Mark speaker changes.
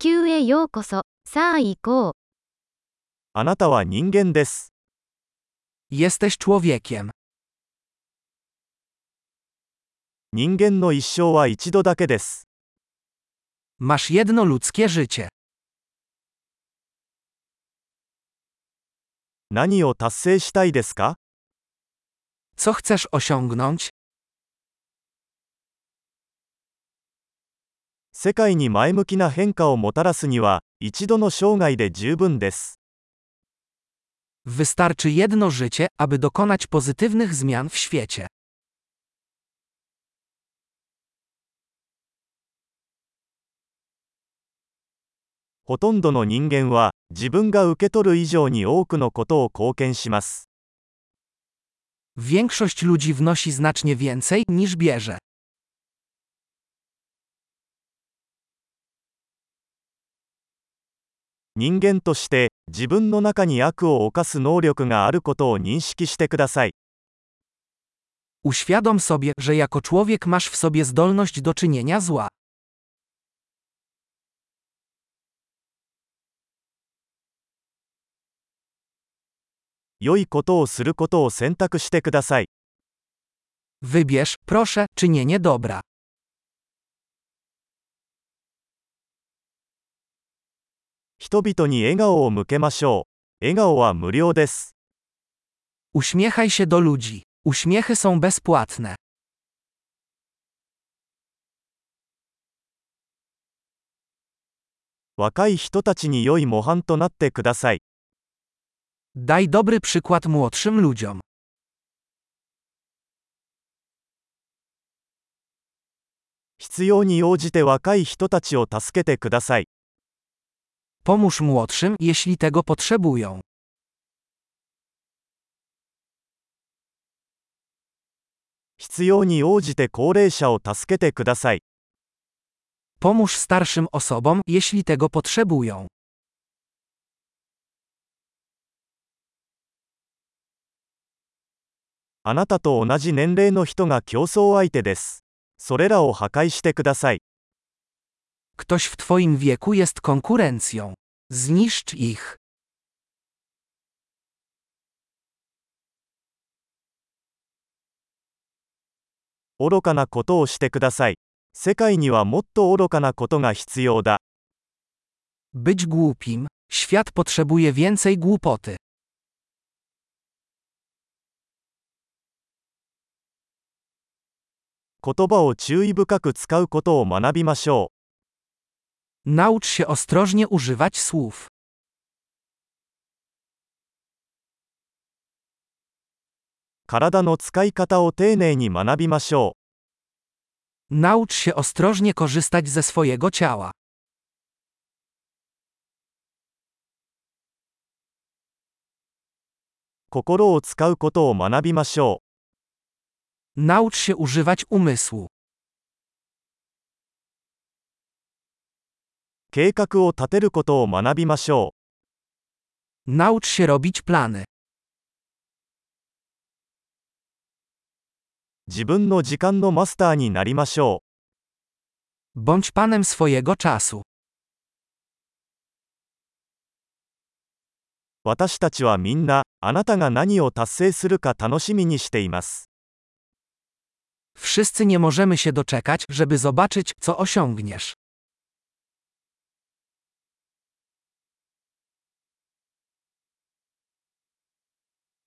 Speaker 1: 球へようこそ。さあ行こう。
Speaker 2: あなたは人間です。
Speaker 3: Jesteś człowiekiem.
Speaker 2: 人間の一生は一度だけです。
Speaker 3: Masz jedno ludzkie życie.
Speaker 2: 何を達成したいですか
Speaker 3: Co chcesz osiągnąć?
Speaker 2: 世界に前向きな変化をもたらすには、一度の生涯で十分です。
Speaker 3: Wystarczy jedno życie, aby dokonać pozytywnych zmian w świecie.
Speaker 2: ほとんどの人間 人間として、自分の中に悪を犯す能力があることを認識してください。
Speaker 3: Uświadom sobie, że jako człowiek masz w sobie zdolność do czynienia zła.
Speaker 2: 良いことをすることを選択してください。
Speaker 3: Wybierz, proszę, czynienie dobra.
Speaker 2: 人々に笑顔を向けましょう。笑顔は無料です。
Speaker 3: Uśmiechaj się do ludzi. Uśmiechy są bezpłatne.
Speaker 2: 若い人たちに良い模範となってください。
Speaker 3: Daj dobry przykład młodszym ludziom.
Speaker 2: 必要に応じて若い人たちを助けてください。
Speaker 3: Pomóż młodszym, jeśli tego potrzebują. Pomóż starszym osobom, jeśli tego potrzebują. Ktoś w twoim wieku jest konkurencją.
Speaker 2: 愚かなことをしてください。世界にはもっとおろかなことが必要だ。
Speaker 3: Być głupim, świat potrzebuje więcej głupoty。
Speaker 2: 言葉を注意深く使うことを学びましょう。
Speaker 3: Naucz się ostrożnie używać słów. Naucz się ostrożnie korzystać ze swojego ciała. Naucz się używać umysłu.
Speaker 2: 計画を立てることを学びましょう。
Speaker 3: Naucz się robić plany.
Speaker 2: 自分の時間のマスターになりましょう。
Speaker 3: Bądź panem swojego czasu.
Speaker 2: 私たちはみんな、あなたが何を達成するか楽しみにしています。
Speaker 3: Wszyscy nie możemy się doczekać, żeby zobaczyć, co osiągniesz.